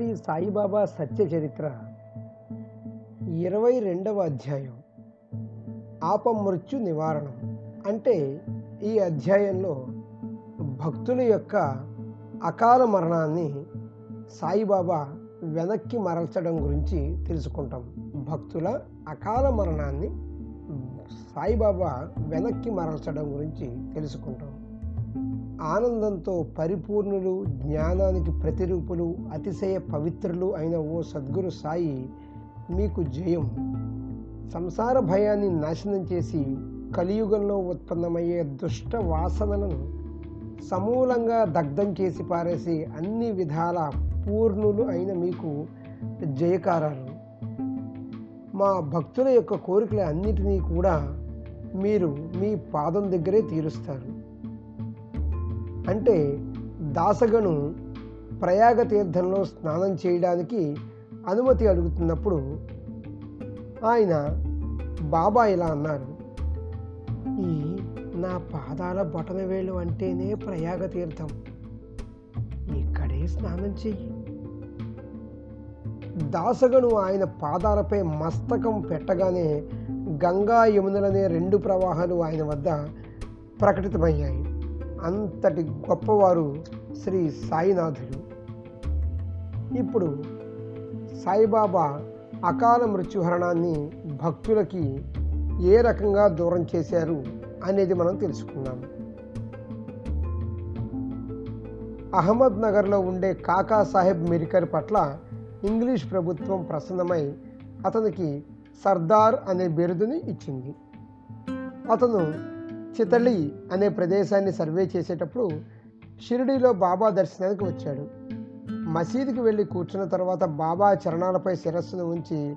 శ్రీ సాయిబాబా సత్య చరిత్ర ఇరవై రెండవ అధ్యాయం. ఆపమృత్యు నివారణం. అంటే ఈ అధ్యాయంలో భక్తుల యొక్క అకాల మరణాన్ని సాయిబాబా వెనక్కి మరల్చడం గురించి తెలుసుకుంటాం. భక్తుల అకాల మరణాన్ని సాయిబాబా వెనక్కి మరల్చడం గురించి తెలుసుకుంటాం. ఆనందంతో పరిపూర్ణులు జ్ఞానానికి ప్రతిరూపులు అతిశయ పవిత్రులు అయిన ఓ సద్గురు సాయి మీకు జయం. సంసార భయాన్ని నాశనం చేసి కలియుగంలో ఉత్పన్నమయ్యే దుష్ట వాసనలను సమూలంగా దగ్ధం చేసి పారేసి అన్ని విధాల పూర్ణులు అయిన మీకు జయకారాలు. మా భక్తుల యొక్క కోరికల అన్నిటినీ కూడా మీరు మీ పాదం దగ్గరే తీరుస్తారు. అంటే దాసగను ప్రయాగ తీర్థంలో స్నానం చేయడానికి అనుమతి అడుగుతున్నప్పుడు ఆయన బాబా ఇలా అన్నారు ఈ నా పాదాల బొటనవేలు అంటేనే ప్రయాగ తీర్థం. ఇక్కడే స్నానం చెయ్యి. దాసగను ఆయన పాదాలపై మస్తకం పెట్టగానే గంగా యమునలనే రెండు ప్రవాహాలు ఆయన వద్ద ప్రకటితమయ్యాయి. అంతటి గొప్పవారు శ్రీ సాయినాథుడు ఇప్పుడు సాయిబాబా అకాల మృత్యుహరణాన్ని భక్తులకి ఏ రకంగా దూరం చేశారు అనేది మనం తెలుసుకుందాం. అహ్మద్ నగర్లో ఉండే కాకా సాహెబ్ మిరికర్ పట్ల ఇంగ్లీష్ ప్రభుత్వం ప్రసన్నమై అతనికి సర్దార్ అనే బిరుదుని ఇచ్చింది. అతను చితళి అనే ప్రదేశాన్ని సర్వే చేసేటప్పుడు షిరిడీలో బాబా దర్శనానికి వచ్చాడు. మసీదుకి వెళ్ళి కూర్చున్న తర్వాత బాబా చరణాలపై శిరస్సును ఉంచి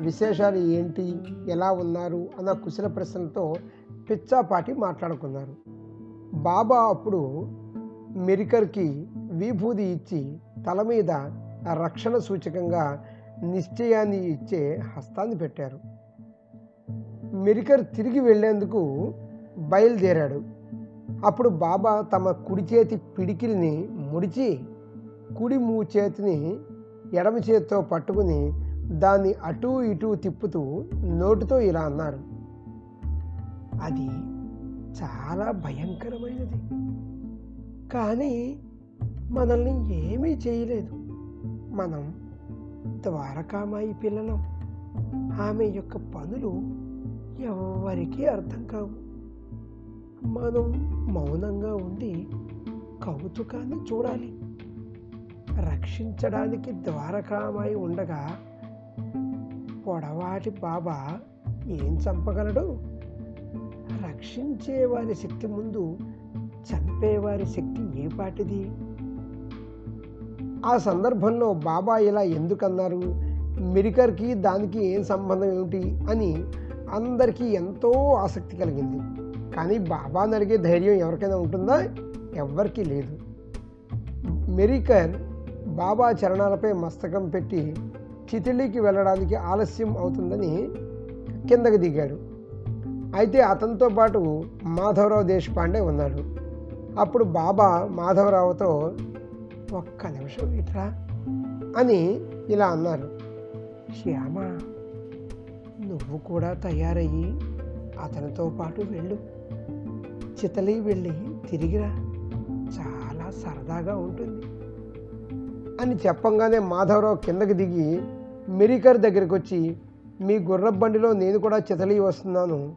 విశేషాలు ఏంటి? ఎలా ఉన్నారు? అన్న కుశల ప్రశ్నలతో పిచ్చాపాటి మాట్లాడుకున్నారు. బాబా అప్పుడు మెరికర్కి విభూది ఇచ్చి తల మీద రక్షణ సూచకంగా నిశ్చయాన్ని ఇచ్చే హస్తాన్ని పెట్టారు. మెరికర్ తిరిగి వెళ్ళేందుకు బయలుదేరాడు. అప్పుడు బాబా తమ కుడి చేతి పిడికిల్ని ముడిచి కుడి మూ చేతిని ఎడమ చేతితో పట్టుకుని దాన్ని అటూ ఇటూ తిప్పుతూ నోటితో ఇలా అన్నారు అది చాలా భయంకరమైనది. కానీ మనల్ని ఏమీ చేయలేదు. మనం ద్వారకామాయి పిల్లలం. ఆమె యొక్క పనులు ఎవరికీ అర్థం కావు. మనం మౌనంగా ఉండి కౌతుకాన్ని చూడాలి. రక్షించడానికి ద్వారకామాయి ఉండగా పొడవాటి బాబా ఏం చంపగలడు? రక్షించే వారి శక్తి ముందు చంపేవారి శక్తి ఏ పాటిది? ఆ సందర్భంలో బాబా ఇలా ఎందుకన్నారు? మిరికర్కి దానికి ఏం సంబంధం ఏమిటి? అని అందరికీ ఎంతో ఆసక్తి కలిగింది. కానీ బాబాను అడిగే ధైర్యం ఎవరికైనా ఉంటుందా? ఎవ్వరికీ లేదు. మెరికర్ బాబా చరణాలపై మస్తకం పెట్టి చితిలికి వెళ్ళడానికి ఆలస్యం అవుతుందని కిందకు దిగాడు. అయితే అతనితో పాటు మాధవరావు దేశపాండే ఉన్నాడు అప్పుడు బాబా మాధవరావుతో ఒక్క నిమిషం ఇట్రా అని ఇలా అన్నారు. శ్యామ నువ్వు కూడా తయారయ్యి అతనితో పాటు వెళ్ళు. చితలి వెళ్ళి తిరిగిరా. చాలా సరదాగా ఉంటుంది. అని చెప్పంగానే మాధవరావు కిందకి దిగి మెరికర్ దగ్గరికి వచ్చి మీ గుర్రబండిలో నేను కూడా చితలి వస్తున్నాను.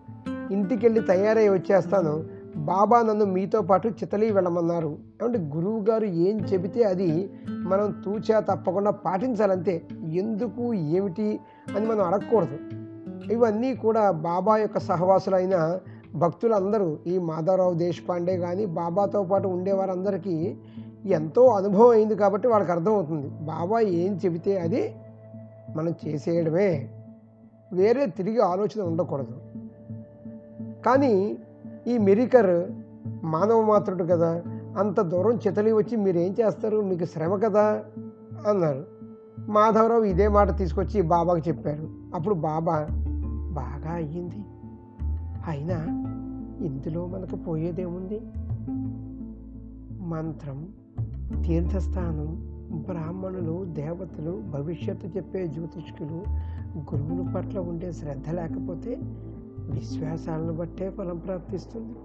ఇంటికెళ్ళి తయారై వచ్చేస్తాను. బాబా నన్ను మీతో పాటు చితలి వెళ్ళమన్నారు. ఏమంటే గురువు గారు ఏం చెబితే అది మనం తూచా తప్పకుండా పాటించాలంతే. ఎందుకు? ఏమిటి? అని మనం అడగకూడదు. ఇవన్నీ కూడా బాబా యొక్క సహవాసులైన భక్తులందరూ ఈ మాధవరావు దేశపాండే కానీ బాబాతో పాటు ఉండేవారందరికీ ఎంతో అనుభవం అయింది కాబట్టి వాళ్ళకి అర్థమవుతుంది. బాబా ఏం చెబితే అది మనం చేసేయడమే. వేరే తిరిగి ఆలోచన ఉండకూడదు. కానీ ఈ మెరికర్ మానవ మాత్రుడు కదా అంత దూరం చితలి వచ్చి మీరేం చేస్తారు? మీకు శ్రమ కదా? అన్నారు. మాధవరావు ఇదే మాట తీసుకొచ్చి బాబాకి చెప్పారు. అప్పుడు బాబా బాగా అయ్యింది. అయినా ఇందులో మనకు పోయేదేముంది? మంత్రం తీర్థస్థానం బ్రాహ్మణులు దేవతలు భవిష్యత్తు చెప్పే జ్యోతిష్కులు గురువుల పట్ల ఉండే శ్రద్ధ లేకపోతే విశ్వాసాలను బట్టే ఫలం ప్రాప్తిస్తుంది.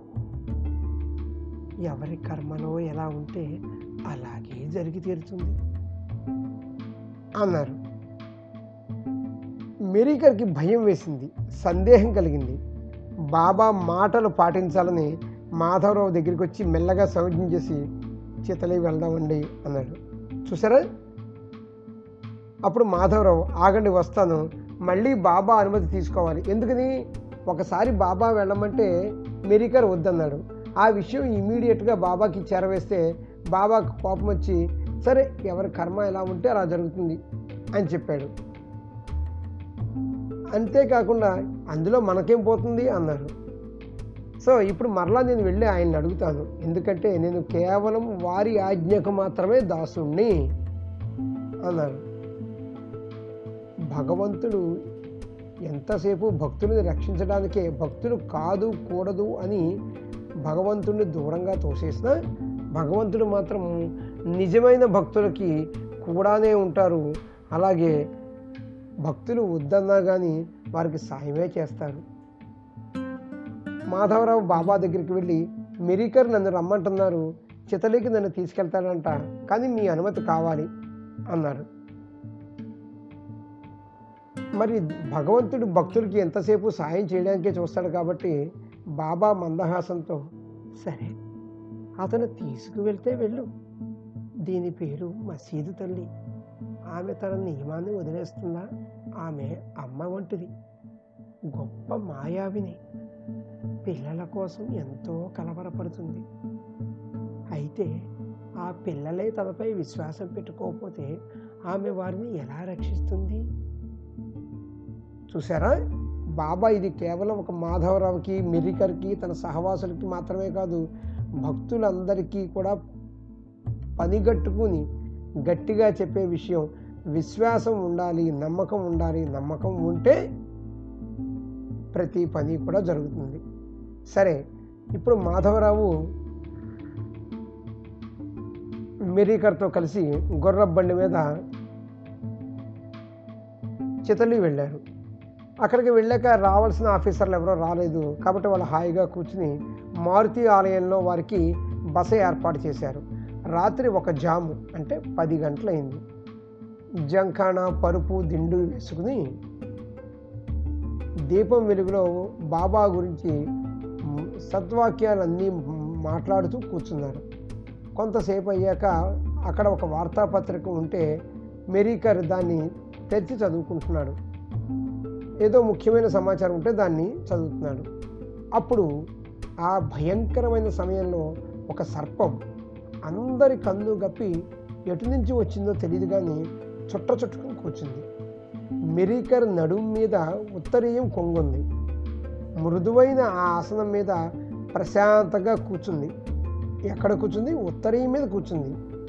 ఎవరి కర్మలో ఎలా ఉంటే అలాగే జరిగి తీరుతుంది. అన్నారు. మెరీకర్కి భయం వేసింది సందేహం కలిగింది. బాబా మాటలు పాటించాలని మాధవరావు దగ్గరికి వచ్చి మెల్లగా సంజ్ఞ చేసి చితలి వెళ్దామండి అన్నాడు. చూసారా అప్పుడు మాధవరావు ఆగండి వస్తాను. మళ్ళీ బాబా అనుమతి తీసుకోవాలి. ఎందుకని? ఒకసారి బాబా వెళ్ళమంటే మెరికర్ వద్దన్నాడు. ఆ విషయం ఇమీడియట్గా బాబాకి చేరవేస్తే బాబాకు కోపం వచ్చి సరే ఎవరి కర్మ ఎలా ఉంటే అలా జరుగుతుంది అని చెప్పాడు. అంతేకాకుండా అందులో మనకేం పోతుంది అన్నారు. సో ఇప్పుడు మరలా నేను వెళ్ళి ఆయన్ని అడుగుతాను. ఎందుకంటే నేను కేవలం వారి ఆజ్ఞకు మాత్రమే దాసుణ్ణి అన్నారు. భగవంతుడు ఎంతసేపు భక్తులని రక్షించడానికే భక్తులు కాదు కూడదు అని భగవంతుడిని దూరంగా తోసేసిన భగవంతుడు మాత్రం నిజమైన భక్తులకి కూడానే ఉంటారు. అలాగే భక్తులు వద్దన్నా కానీ వారికి సాయమే చేస్తారు. మాధవరావు బాబా దగ్గరికి వెళ్ళి మెరీకర్ నన్ను రమ్మంటున్నారు చితలికి నన్ను తీసుకెళ్తాడంట కానీ మీ అనుమతి కావాలి అన్నారు. మరి భగవంతుడు భక్తులకి ఎంతసేపు సాయం చేయడానికే చూస్తాడు కాబట్టి బాబా మందహాసంతో సరే అతను తీసుకువెళ్తే వెళ్ళు. దీని పేరు మసీదు తల్లి. ఆమె తన నియమాన్ని వదిలేస్తుందా? ఆమె అమ్మ వంటిది. గొప్ప మాయావిని. పిల్లల కోసం ఎంతో కలవరపడుతుంది. అయితే ఆ పిల్లలే తనపై విశ్వాసం పెట్టుకోకపోతే ఆమె వారిని ఎలా రక్షిస్తుంది? చూసారా బాబా ఇది కేవలం ఒక మాధవరావుకి మిరికర్కి తన సహవాసులకి మాత్రమే కాదు భక్తులందరికీ కూడా పనిగట్టుకుని గట్టిగా చెప్పే విషయం. విశ్వాసం ఉండాలి నమ్మకం ఉండాలి నమ్మకం ఉంటే ప్రతి పని కూడా జరుగుతుంది. సరే ఇప్పుడు మాధవరావు మెరీకర్తో కలిసి గుర్ర బండి మీద చితలి వెళ్ళారు. అక్కడికి వెళ్ళాక రావాల్సిన ఆఫీసర్లు ఎవరో రాలేదు. కాబట్టి వాళ్ళు హాయిగా కూర్చుని మారుతి ఆలయంలో వారికి బస ఏర్పాటు చేశారు. రాత్రి ఒక జాము అంటే పది గంటలైంది. జంకాన పరుపు దిండు వేసుకుని దీపం వెలుగులో బాబా గురించి సద్వాక్యాలన్నీ మాట్లాడుతూ కూర్చున్నారు. కొంతసేపు అయ్యాక అక్కడ ఒక వార్తాపత్రిక ఉంటే మెరీకర్ దాన్ని తెరిచి చదువుకుంటున్నాడు. ఏదో ముఖ్యమైన సమాచారం ఉంటే దాన్ని చదువుతున్నాడు. అప్పుడు ఆ భయంకరమైన సమయంలో ఒక సర్పం అందరి కన్ను గప్పి ఎటు నుంచి వచ్చిందో తెలియదు కానీ చుట్ట చుట్టుకుని కూర్చుంది. మెరీకర్ నడుం మీద ఉత్తరీయం కొంగుంది. మృదువైన ఆ ఆసనం మీద ప్రశాంతంగా కూర్చుంది. ఎక్కడ కూర్చుంది? ఉత్తరీయం మీద కూర్చుంది.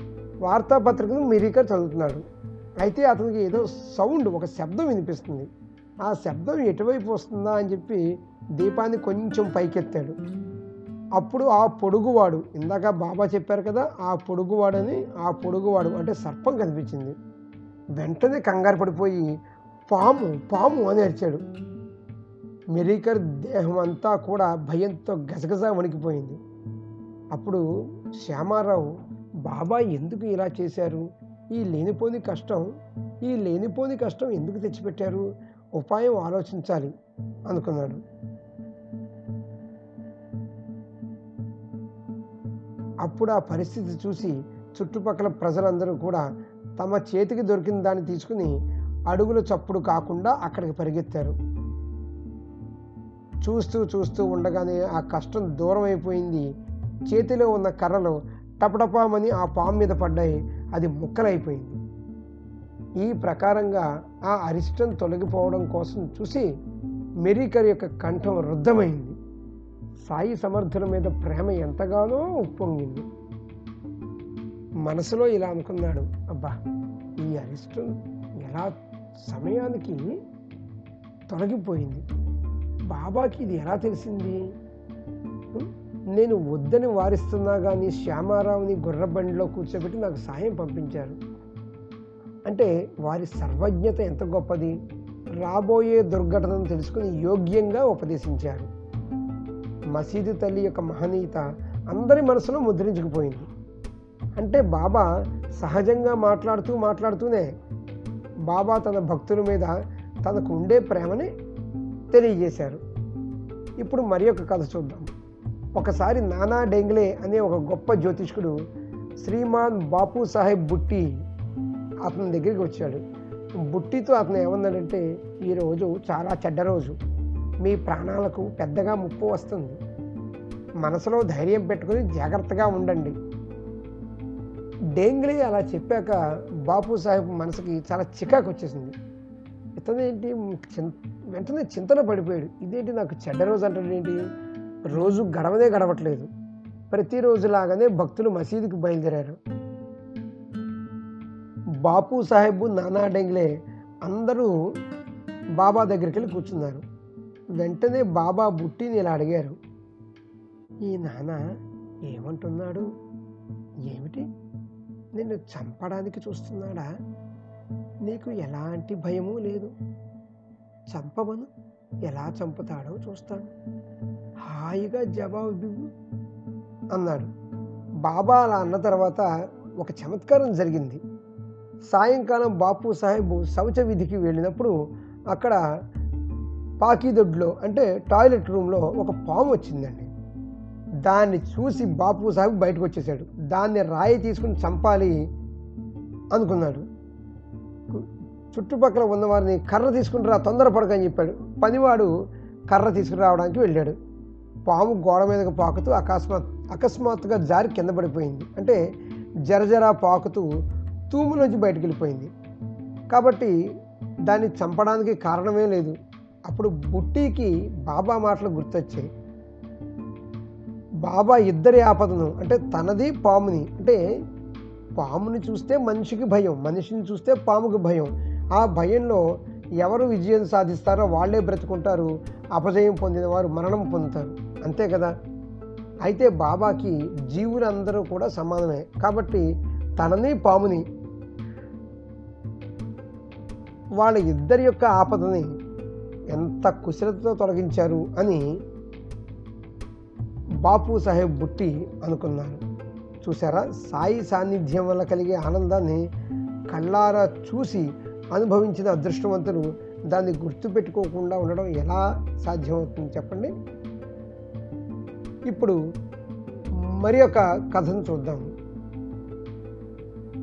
వార్తాపత్రికను మెరీకర్ చదువుతున్నాడు. అయితే అతనికి ఏదో సౌండ్ ఒక శబ్దం వినిపిస్తుంది. ఆ శబ్దం ఎటువైపు వస్తుందా అని చెప్పి దీపాన్ని కొంచెం పైకెత్తాడు. అప్పుడు ఆ పొడుగువాడు ఇందాక బాబా చెప్పారు కదా ఆ పొడుగువాడని ఆ పొడుగువాడు అంటే సర్పం కనిపించింది. వెంటనే కంగారు పడిపోయి పాము పాము అని అరిచాడు. మెరీకర్ దేహం అంతా కూడా భయంతో గజగజ వణికిపోయింది. అప్పుడు శ్యామారావు బాబా ఎందుకు ఇలా చేశారు? ఈ లేనిపోని కష్టం ఈ లేనిపోని కష్టం ఎందుకు తెచ్చిపెట్టారు? ఉపాయం ఆలోచించాలి అనుకున్నాడు. అప్పుడు ఆ పరిస్థితి చూసి చుట్టుపక్కల ప్రజలందరూ కూడా తమ చేతికి దొరికిన దాన్ని తీసుకుని అడుగుల చప్పుడు కాకుండా అక్కడికి పరిగెత్తారు. చూస్తూ చూస్తూ ఉండగానే ఆ కష్టం దూరం అయిపోయింది చేతిలో ఉన్న కర్రలు టపటపామని ఆ పాము మీద పడ్డాయి. అది ముక్కలైపోయింది. ఈ ప్రకారంగా ఆ అరిష్టం తొలగిపోవడం కోసం చూసి మెరీకర్ యొక్క కంఠం రుద్ధమైంది. సాయి సమర్థుల మీద ప్రేమ ఎంతగానో ఉప్పొంగింది. మనసులో ఇలా అనుకున్నాడు అబ్బా ఈ అరిష్టం ఎలా సమయానికి తొలగిపోయింది? బాబాకి ఇది ఎలా తెలిసింది? నేను వద్దని వారిస్తున్నా కానీ శ్యామారావుని గుర్రబండిలో కూర్చోబెట్టి నాకు సాయం పంపించారు. అంటే వారి సర్వజ్ఞత ఎంత గొప్పది? రాబోయే దుర్ఘటనను తెలుసుకుని యోగ్యంగా ఉపదేశించారు. మసీదు తల్లి యొక్క మహనీయత అందరి మనసులో ముద్రించుకుపోయింది. అంటే బాబా సహజంగా మాట్లాడుతూ మాట్లాడుతూనే బాబా తన భక్తుల మీద తనకు ఉండే ప్రేమని తెలియజేశారు. ఇప్పుడు మరి ఒక కథ చూద్దాం. ఒకసారి నానా డెంగ్లే అనే ఒక గొప్ప జ్యోతిష్కుడు శ్రీమాన్ బాపు సాహెబ్ బుట్టి అతని దగ్గరికి వచ్చాడు. బుట్టితో అతను ఏమన్నాడంటే ఈరోజు చాలా చెడ్డ రోజు. మీ ప్రాణాలకు పెద్దగా ముప్పు వస్తుంది. మనసులో ధైర్యం పెట్టుకుని జాగ్రత్తగా ఉండండి. డేంగ్లీ అలా చెప్పాక బాపు సాహెబ్ మనసుకి చాలా చికాకు వచ్చేసింది. ఇతనేంటి చిన్ వెంటనే చింతన పడిపోయాడు. ఇదేంటి నాకు చెడ్డ రోజు అంటాడు ఏంటి? రోజు గడవదే గడవట్లేదు. ప్రతిరోజు లాగానే భక్తులు మసీదుకి బయలుదేరారు. బాపు సాహెబ్ నానా డెంగ్లే అందరూ బాబా దగ్గరికి వెళ్ళి కూర్చున్నారు. వెంటనే బాబా బుట్టిని ఇలా అడిగారు. ఈ నాన్న ఏమంటున్నాడు? ఏమిటి? నిన్ను చంపడానికి చూస్తున్నాడా? నీకు ఎలాంటి భయమూ లేదు. చంపమను ఎలా చంపుతాడో చూస్తాను హాయిగా జవాబు ఇవ్వు అన్నాడు. బాబా అలా అన్న తర్వాత ఒక చమత్కారం జరిగింది. సాయంకాలం బాపు సాహెబ్ శౌచ విధికి వెళ్ళినప్పుడు అక్కడ పాకీదొడ్లో అంటే టాయిలెట్ రూమ్లో ఒక పాము వచ్చిందండి. దాన్ని చూసి బాపు సాహెబ్ బయటకు వచ్చేసాడు దాన్ని రాయి తీసుకుని చంపాలి అనుకున్నాడు. చుట్టుపక్కల ఉన్నవారిని కర్ర తీసుకుని రా తొందరపడకని చెప్పాడు. పనివాడు కర్ర తీసుకురావడానికి వెళ్ళాడు. పాము గోడ మీదకు పాకుతూ అకస్మాత్ అకస్మాత్తుగా జారి కింద పడిపోయింది. అంటే జరజరా పాకుతూ తూములోంచి బయటకు వెళ్ళిపోయింది. కాబట్టి దాన్ని చంపడానికి కారణమే లేదు. అప్పుడు బుట్టీకి బాబా మాటలు గుర్తొచ్చాయి. బాబా ఇద్దరి ఆపదను అంటే తనది పాముని అంటే పాముని చూస్తే మనిషికి భయం మనిషిని చూస్తే పాముకి భయం. ఆ భయంలో ఎవరు విజయం సాధిస్తారో వాళ్ళే బ్రతుకుంటారు అపజయం పొందిన వారు మరణం పొందుతారు. అంతే కదా? అయితే బాబాకి జీవులందరూ కూడా సమానమే. కాబట్టి తనని పాముని వాళ్ళ ఇద్దరి యొక్క ఆపదని ఎంత కుశలతతో తొలగించారు అని బాపు సాహెబ్ బుట్టి అనుకున్నారు చూసారా సాయి సాన్నిధ్యం వల్ల కలిగే ఆనందాన్ని కళ్ళారా చూసి అనుభవించిన అదృష్టవంతులు దాన్ని గుర్తుపెట్టుకోకుండా ఉండడం ఎలా సాధ్యమవుతుంది చెప్పండి? ఇప్పుడు మరి ఒక కథను చూద్దాం.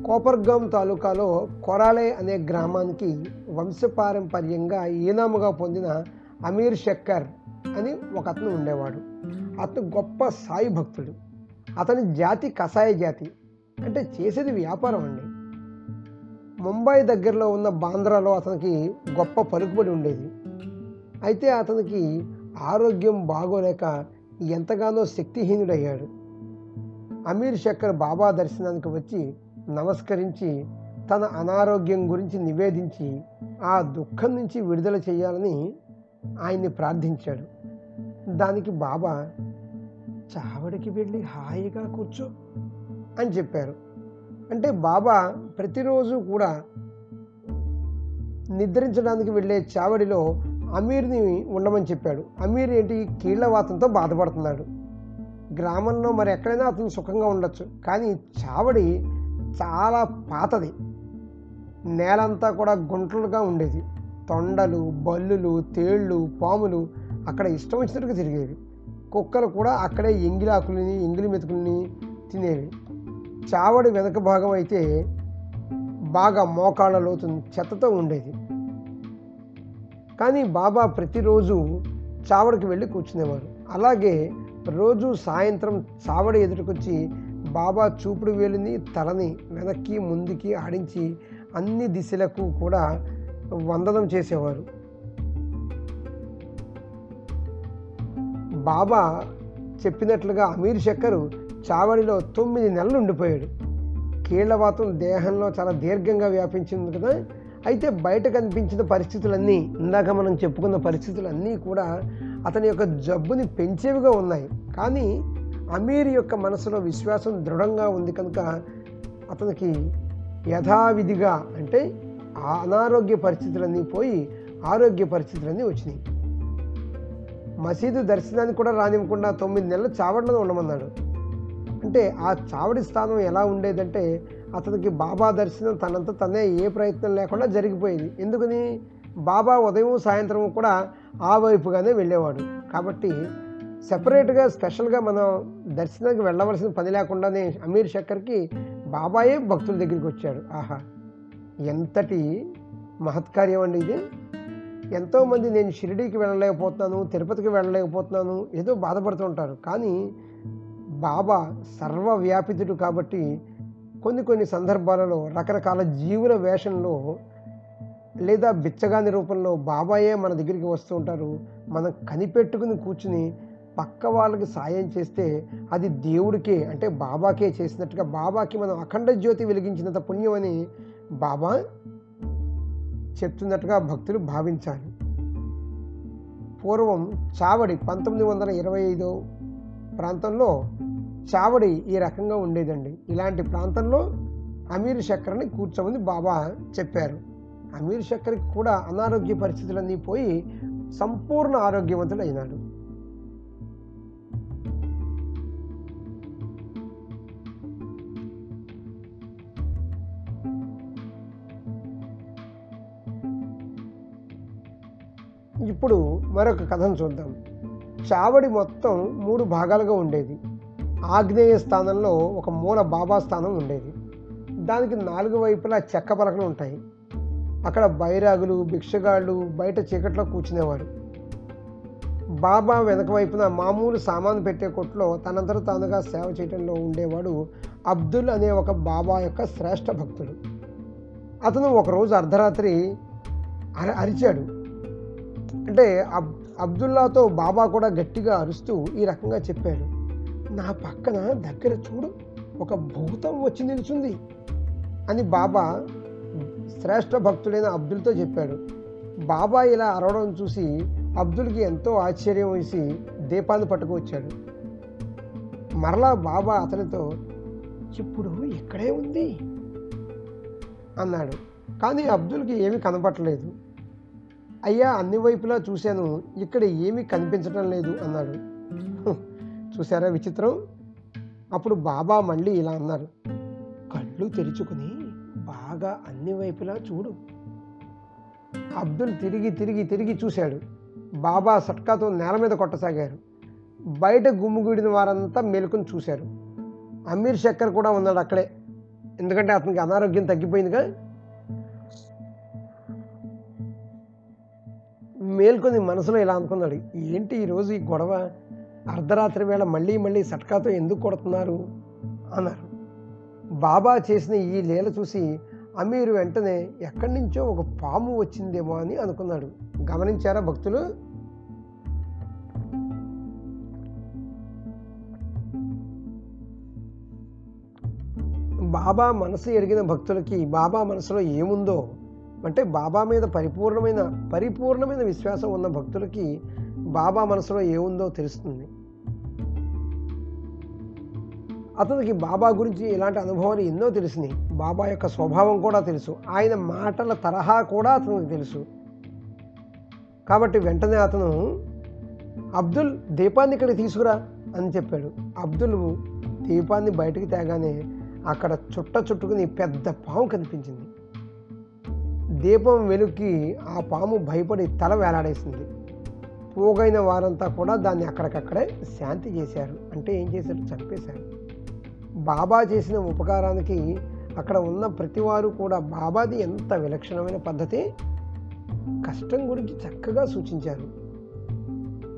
కోపర్గాం తాలూకాలో కొరాలే అనే గ్రామానికి వంశపారంపర్యంగా ఈనాముగా పొందిన అమీర్ షక్కర్ అని ఒక అతను ఉండేవాడు. అతను గొప్ప సాయి భక్తుడు. అతని జాతి కషాయ జాతి. అంటే చేసేది వ్యాపారం అండి. ముంబై దగ్గరలో ఉన్న బాంద్రాలో అతనికి గొప్ప పలుకుబడి ఉండేది. అయితే అతనికి ఆరోగ్యం బాగోలేక ఎంతగానో శక్తిహీనుడయ్యాడు. అమీర్ శక్కర్ బాబా దర్శనానికి వచ్చి నమస్కరించి తన అనారోగ్యం గురించి నివేదించి ఆ దుఃఖం నుంచి విడుదల చేయాలని ఆయన్ని ప్రార్థించాడు. దానికి బాబా చావడికి వెళ్ళి హాయిగా కూర్చో అని చెప్పారు. అంటే బాబా ప్రతిరోజు కూడా నిద్రించడానికి వెళ్ళే చావడిలో అమీర్ని ఉండమని చెప్పాడు. అమీర్ ఏంటి? కీళ్ళవాతంతో బాధపడుతున్నాడు. గ్రామంలో మరి ఎక్కడైనా అతను సుఖంగా ఉండొచ్చు. కానీ చావడి చాలా పాతది. నేలంతా కూడా గుంటలుగా ఉండేది. తొండలు బల్లులు తేళ్ళు పాములు అక్కడ ఇష్టం వచ్చినట్టుగా తిరిగేవి. కుక్కలు కూడా అక్కడే ఎంగిలాకులని ఎంగిలి మెతుకుల్ని తినేవి. చావడి వెనక భాగం అయితే బాగా మోకాళ్ళ లోతు చెత్తతో ఉండేది. కానీ బాబా ప్రతిరోజు చావడికి వెళ్ళి కూర్చునేవారు. అలాగే రోజు సాయంత్రం చావడి ఎదుటికొచ్చి బాబా చూపుడు వేలుని తలని వెనక్కి ముందుకి ఆడించి అన్ని దిశలకు కూడా వందనం చేసేవారు. బాబా చెప్పినట్లుగా అమీర్ శక్కరు చావడిలో తొమ్మిది నెలలు ఉండిపోయాడు. కీళ్ళవాతం దేహంలో చాలా దీర్ఘంగా వ్యాపించింది కదా. అయితే బయట కనిపించిన పరిస్థితులన్నీ ఇందాక మనం చెప్పుకున్న పరిస్థితులన్నీ కూడా అతని యొక్క జబ్బుని పెంచేవిగా ఉన్నాయి. కానీ అమీర్ యొక్క మనసులో విశ్వాసం దృఢంగా ఉంది కనుక అతనికి యథావిధిగా అంటే అనారోగ్య పరిస్థితులన్నీ పోయి ఆరోగ్య పరిస్థితులన్నీ వచ్చినాయి. మసీదు దర్శనానికి కూడా రానివ్వకుండా తొమ్మిది నెలలు చావడలో ఉండమన్నాడు. అంటే ఆ చావడి స్థానం ఎలా ఉండేదంటే అతనికి బాబా దర్శనం తనంత తనే ఏ ప్రయత్నం లేకుండా జరిగిపోయేది. ఎందుకని? బాబా ఉదయం సాయంత్రం కూడా ఆ వైపుగానే వెళ్ళేవాడు. కాబట్టి సెపరేట్గా స్పెషల్గా మనం దర్శనానికి వెళ్ళవలసిన పని లేకుండానే అమీర్ శక్కర్కి బాబాయే భక్తుల దగ్గరికి వచ్చాడు. ఆహా! ఎంతటి మహత్కార్యం అండి ఇది. ఎంతోమంది నేను షిరిడీకి వెళ్ళలేకపోతున్నాను తిరుపతికి వెళ్ళలేకపోతున్నాను ఏదో బాధపడుతుంటారు. కానీ బాబా సర్వవ్యాపితుడు కాబట్టి కొన్ని కొన్ని సందర్భాలలో రకరకాల జీవుల వేషంలో లేదా బిచ్చగాని రూపంలో బాబాయే మన దగ్గరికి వస్తూ ఉంటారు. మనం కనిపెట్టుకుని కూర్చుని పక్క వాళ్ళకి సాయం చేస్తే అది దేవుడికే అంటే బాబాకే చేసినట్టుగా బాబాకి మనం అఖండ జ్యోతి వెలిగించినంత పుణ్యం అని బాబా చెప్తున్నట్టుగా భక్తులు భావించాలి పూర్వం చావడి పంతొమ్మిది వందల ఇరవై ఐదో ప్రాంతంలో చావడి ఈ రకంగా ఉండేదండి. ఇలాంటి ప్రాంతంలో అమీర్ చక్రని కూర్చోమని బాబా చెప్పారు. అమీర్ చక్రకి కూడా అనారోగ్య పరిస్థితులన్నీ పోయి సంపూర్ణ ఆరోగ్యవంతుడు అయినాడు. ఇప్పుడు మరొక కథను చూద్దాం. చావడి మొత్తం మూడు భాగాలుగా ఉండేది. ఆగ్నేయ స్థానంలో ఒక మూల బాబా స్థానం ఉండేది. దానికి నాలుగు వైపులా చెక్క పలకలు ఉంటాయి. అక్కడ బైరాగులు భిక్షగాళ్ళు బయట చీకట్లో కూర్చునేవారు. బాబా వెనక వైపున మామూలు సామాను పెట్టే కొట్లో తనంతట తానుగా సేవ చేయడంలో ఉండేవాడు అబ్దుల్ అనే ఒక బాబా యొక్క శ్రేష్ఠ భక్తుడు. అతను ఒకరోజు అర్ధరాత్రి అర అరిచాడు. అంటే అబ్ అబ్దుల్లాతో బాబా కూడా గట్టిగా అరుస్తూ ఈ రకంగా చెప్పాడు నా పక్కన దగ్గర చూడు ఒక భూతం వచ్చి నిలుచుంది అని బాబా శ్రేష్ఠ భక్తుడైన అబ్దుల్తో చెప్పాడు. బాబా ఇలా అరవడం చూసి అబ్దుల్కి ఎంతో ఆశ్చర్యం వేసి దీపాన్ని పట్టుకువచ్చాడు మరలా బాబా అతనితో ఇప్పుడు ఇక్కడే ఉంది అన్నాడు. కానీ అబ్దుల్కి ఏమీ కనపట్టలేదు అయ్యా అన్ని వైపులా చూశాను. ఇక్కడ ఏమీ కనిపించడం లేదు అన్నాడు. చూసారా విచిత్రం? అప్పుడు బాబా మళ్ళీ ఇలా అన్నారు. కళ్ళు తెరుచుకుని బాగా అన్ని వైపులా చూడు. అబ్దుల్ తిరిగి తిరిగి తిరిగి చూశాడు. బాబా సట్కాతో నేల మీద కొట్టసాగారు. బయట గుమ్ముగూడిన వారంతా మేలుకొని చూశారు. అమీర్ శక్కర్ కూడా ఉన్నాడు అక్కడే. ఎందుకంటే అతనికి అనారోగ్యం తగ్గిపోయిందిగా. మేల్కొని మనసులో ఇలా అనుకున్నాడు ఏంటి ఈరోజు ఈ గొడవ? అర్ధరాత్రి వేళ మళ్ళీ మళ్ళీ సట్కాతో ఎందుకు కొడుతున్నారు? అన్నారు. బాబా చేసిన ఈ లీల చూసి అమీరు వెంటనే ఎక్కడి నుంచో ఒక పాము వచ్చిందేమో అని అనుకున్నాడు. గమనించారా భక్తులు? బాబా మనసు ఎరిగిన భక్తులకి బాబా మనసులో ఏముందో అంటే బాబా మీద పరిపూర్ణమైన పరిపూర్ణమైన విశ్వాసం ఉన్న భక్తులకి బాబా మనసులో ఏముందో తెలుస్తుంది. అతనికి బాబా గురించి ఇలాంటి అనుభవాలు ఎన్నో తెలిసినాయి. బాబా యొక్క స్వభావం కూడా తెలుసు. ఆయన మాటల తరహా కూడా అతనికి తెలుసు. కాబట్టి వెంటనే అతను అబ్దుల్ దీపాన్ని ఇక్కడ తీసుకురా అని చెప్పాడు. అబ్దుల్ దీపాన్ని బయటకు తేగానే అక్కడ చుట్ట చుట్టుకుని పెద్ద పాము కనిపించింది. దీపం వెలుక్కి ఆ పాము భయపడి తల వేలాడేసింది. పోగైన వారంతా కూడా దాన్ని అక్కడికక్కడే శాంతి చేశారు. అంటే ఏం చేశారు? చంపేశారు. బాబా చేసిన ఉపకారానికి అక్కడ ఉన్న ప్రతివారు కూడా బాబాది ఎంత విలక్షణమైన పద్ధతి? కష్టం గురించి చక్కగా సూచించారు.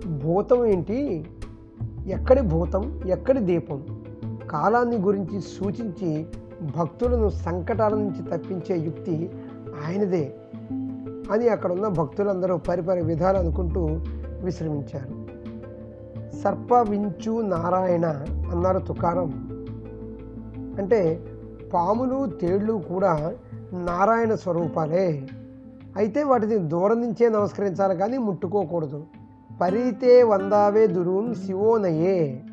భూతం ఏంటి? ఎక్కడి భూతం? ఎక్కడి దీపం? కాలాన్ని గురించి సూచించి భక్తులను సంకటాల నుంచి తప్పించే యుక్తి ఆయనదే అని అక్కడ ఉన్న భక్తులందరూ పరిపరి విధాలు అనుకుంటూ విశ్రమించారు. సర్ప వించు నారాయణ అన్నారు తుకారం. అంటే పాములు తేళ్ళు కూడా నారాయణ స్వరూపాలే. అయితే వాటిని దూరం నుంచే నమస్కరించాలి కానీ ముట్టుకోకూడదు. పరితే వందావే దురున్ శివోనయే.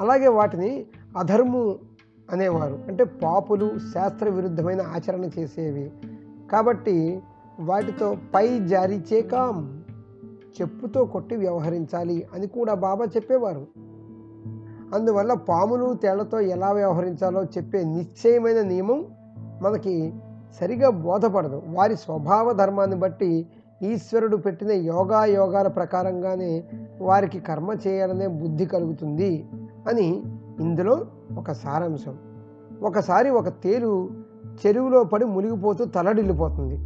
అలాగే వాటిని అధర్ము అనేవారు. అంటే పాపులు శాస్త్ర విరుద్ధమైన ఆచరణ చేసేవి. కాబట్టి వాటితో పై జారీ చేకాం చెప్పుతో కొట్టి వ్యవహరించాలి అని కూడా బాబా చెప్పేవారు. అందువల్ల పాములు తేళ్ళతో ఎలా వ్యవహరించాలో చెప్పే నిశ్చయమైన నియమం మనకి సరిగా బోధపడదు. వారి స్వభావ ధర్మాన్ని బట్టి ఈశ్వరుడు పెట్టిన యోగా యోగాల ప్రకారంగానే వారికి కర్మ చేయాలనే బుద్ధి కలుగుతుంది అని ఇందులో ఒక సారాంశం. ఒకసారి ఒక తేలు చెరువులో పడి మునిగిపోతూ తలడిల్లిపోతుంది.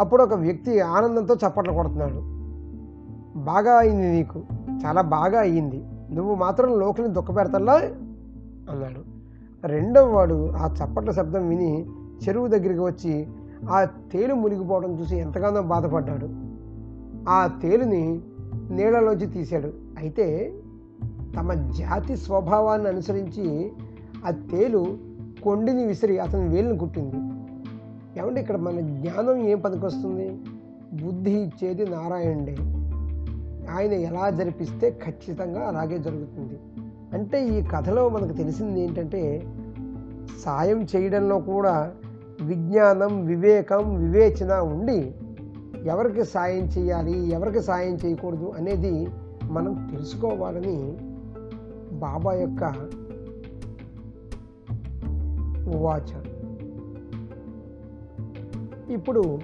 అప్పుడు ఒక వ్యక్తి ఆనందంతో చప్పట్లు కొడుతున్నాడు. బాగా అయింది నీకు. చాలా బాగా అయ్యింది. నువ్వు మాత్రం లోకల్ని దుఃఖపెడతల్లా అన్నాడు. రెండవ వాడు ఆ చప్పట్ల శబ్దం విని చెరువు దగ్గరికి వచ్చి ఆ తేలు మునిగిపోవడం చూసి ఎంతగానో బాధపడ్డాడు. ఆ తేలుని నీళ్ళలోంచి తీశాడు. అయితే తమ జాతి స్వభావాన్ని అనుసరించి ఆ తేలు కొండిని విసిరి అతని వేలును కుట్టింది. ఏమంటే ఇక్కడ మన జ్ఞానం ఏం పనికొస్తుంది బుద్ధి ఇచ్చేది నారాయణుడే. ఆయన ఎలా జరిపిస్తే ఖచ్చితంగా అలాగే జరుగుతుంది. అంటే ఈ కథలో మనకు తెలిసింది ఏంటంటే సాయం చేయడంలో కూడా విజ్ఞానం వివేకం వివేచన ఉండి ఎవరికి సాయం చేయాలి ఎవరికి సాయం చేయకూడదు అనేది మనం తెలుసుకోవాలని బాబా యొక్క వాచ ఇప్పుడు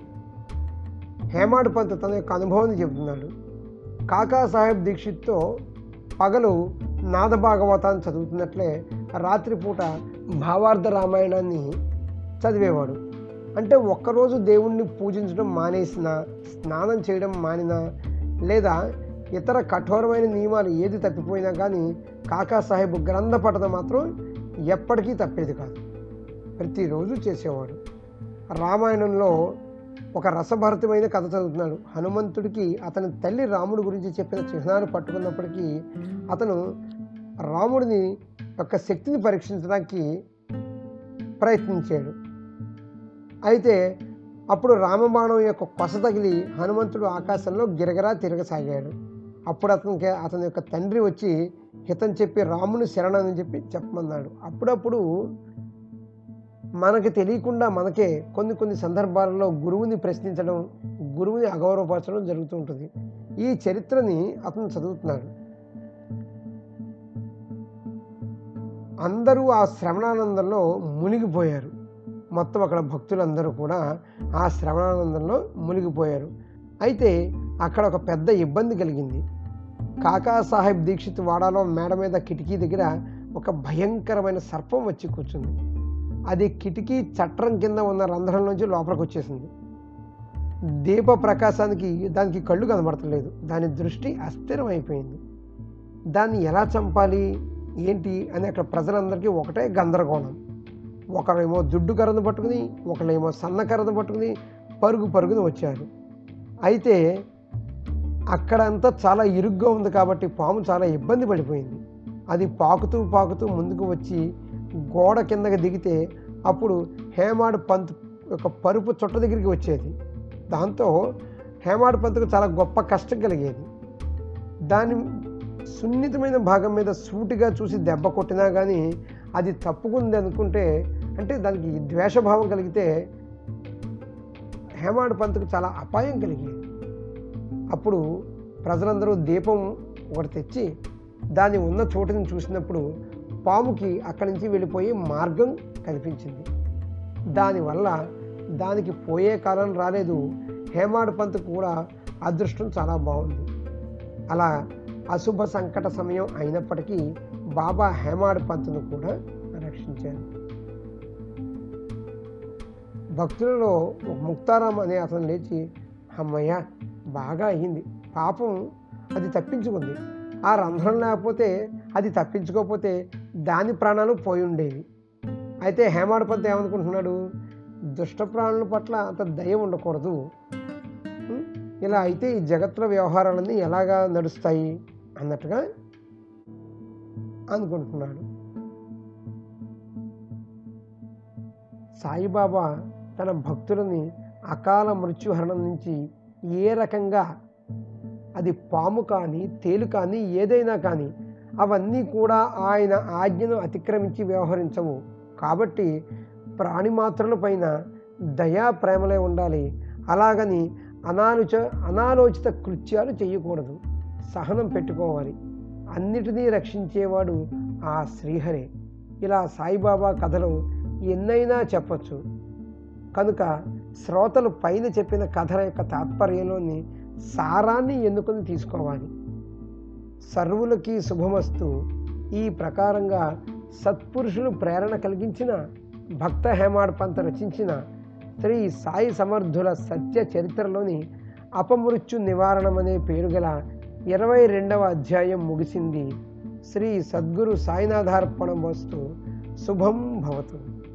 హేమాడ్ పంత్ తన యొక్క అనుభవాన్ని చెబుతున్నాడు. కాకా సాహెబ్ దీక్షిత్తో పగలు నాద భాగవతాన్ని చదువుతున్నట్లే రాత్రిపూట భావార్థ రామాయణాన్ని చదివేవాడు. అంటే ఒక్కరోజు దేవుణ్ణి పూజించడం మానేసిన స్నానం చేయడం మానినా లేదా ఇతర కఠోరమైన నియమాలు ఏది తప్పిపోయినా కానీ కాకా సాహెబ్ గ్రంథ పఠనం మాత్రం ఎప్పటికీ తప్పేది కాదు. ప్రతిరోజు చేసేవాడు. రామాయణంలో ఒక రసభరితమైన కథ చదువుతున్నాడు. హనుమంతుడికి అతని తల్లి రాముడి గురించి చెప్పిన చిహ్నాలు పట్టుకున్నప్పటికీ అతను రాముడిని యొక్క శక్తిని పరీక్షించడానికి ప్రయత్నించాడు. అయితే అప్పుడు రామబాణం యొక్క కొస తగిలి హనుమంతుడు ఆకాశంలో గిరగిరా తిరగసాగాడు. అప్పుడు అతనికి అతని యొక్క తండ్రి వచ్చి హితం చెప్పి రాముని శరణని చెప్పి చెప్పమన్నాడు. అప్పుడప్పుడు మనకి తెలియకుండా మనకే కొన్ని కొన్ని సందర్భాలలో గురువుని ప్రశ్నించడం గురువుని అగౌరవపరచడం జరుగుతూ ఉంటుంది. ఈ చరిత్రని అతను చదువుతున్నాడు. అందరూ ఆ శ్రవణానందంలో మునిగిపోయారు. మొత్తం అక్కడ భక్తులందరూ కూడా ఆ శ్రవణానందంలో మునిగిపోయారు. అయితే అక్కడ ఒక పెద్ద ఇబ్బంది కలిగింది. కాకా సాహెబ్ దీక్షిత్ వాడాలో మేడ మీద కిటికీ దగ్గర ఒక భయంకరమైన సర్పం వచ్చి కూర్చుంది. అది కిటికీ చట్రం కింద ఉన్న రంధ్రం నుంచి లోపలికి వచ్చేసింది. దీప ప్రకాశానికి దానికి కళ్ళు కనబడతలేదు. దాని దృష్టి అస్థిరం అయిపోయింది దాన్ని ఎలా చంపాలి? ఏంటి? అని అక్కడ ప్రజలందరికీ ఒకటే గందరగోళం. ఒకరేమో దుడ్డు కర్రను పట్టుకుని ఒకరేమో సన్న కర్రను పట్టుకుని పరుగు పరుగున వచ్చారు. అయితే అక్కడంతా చాలా ఇరుగ్గా ఉంది కాబట్టి పాము చాలా ఇబ్బంది పడిపోయింది. అది పాకుతూ పాకుతూ ముందుకు వచ్చి గోడ కిందకి దిగితే అప్పుడు హేమాడ్ పంత్ యొక్క పరుపు చుట్ట దగ్గరికి వచ్చేది. దాంతో హేమాడ్ పంత్కు చాలా గొప్ప కష్టం కలిగేది. దాని సున్నితమైన భాగం మీద సూటిగా చూసి దెబ్బ కొట్టినా కానీ అది తప్పుకుంది అనుకుంటే అంటే దానికి ద్వేషభావం కలిగితే హేమాడ్ పంత్కు చాలా అపాయం కలిగేది. అప్పుడు ప్రజలందరూ దీపం ఒకటి తెచ్చి దాని ఉన్న చోటుని చూసినప్పుడు పాముకి అక్కడి నుంచి వెళ్ళిపోయి మార్గం కనిపించింది. దానివల్ల దానికి పోయే కాలం రాలేదు. హేమాడ్ పంత్ కూడా అదృష్టం చాలా బాగుంది. అలా అశుభ సంకట సమయం అయినప్పటికీ బాబా హేమాడ్ పంత్ను కూడా రక్షించారు. భక్తులలో ముక్తారాం అనే అతను లేచి అమ్మయ్య బాగా అయ్యింది పాపం అది తప్పించుకుంది. ఆ రంధ్రం లేకపోతే అది తప్పించుకోకపోతే దాని ప్రాణాలు పోయి ఉండేవి. అయితే హేమాడపతి ఏమనుకుంటున్నాడు? దుష్ట ప్రాణుల పట్ల అంత దయ ఉండకూడదు. ఇలా అయితే ఈ జగత్తులో వ్యవహారాలన్నీ ఎలాగా నడుస్తాయి అన్నట్టుగా అనుకుంటున్నాడు. సాయిబాబా తన భక్తులని అకాల మృత్యుహరణం నుంచి ఏ రకంగా అది పాము కానీ తేలు కానీ ఏదైనా కానీ అవన్నీ కూడా ఆయన ఆజ్ఞను అతిక్రమించి వ్యవహరించవు. కాబట్టి ప్రాణిమాత్రులపైన దయా ప్రేమలే ఉండాలి. అలాగని అనాలోచ అనాలోచిత కృత్యాలు చేయకూడదు. సహనం పెట్టుకోవాలి. అన్నిటినీ రక్షించేవాడు ఆ శ్రీహరే. ఇలా సాయిబాబా కథలు ఎన్నైనా చెప్పచ్చు. కనుక శ్రోతలు పైన చెప్పిన కథల యొక్క తాత్పర్యంలోని సారాన్ని ఎన్నుకొని తీసుకోవాలి. సర్వులకి శుభమస్తు. ఈ ప్రకారంగా సత్పురుషులు ప్రేరణ కలిగించిన భక్త హేమాడ్ పంత రచించిన శ్రీ సాయి సమర్థుల సత్య చరిత్రలోని అపమృత్యు నివారణం అనే పేరు గల ఇరవై రెండవ అధ్యాయం ముగిసింది. శ్రీ సద్గురు సాయినాథార్పణం వస్తు శుభం భవతు.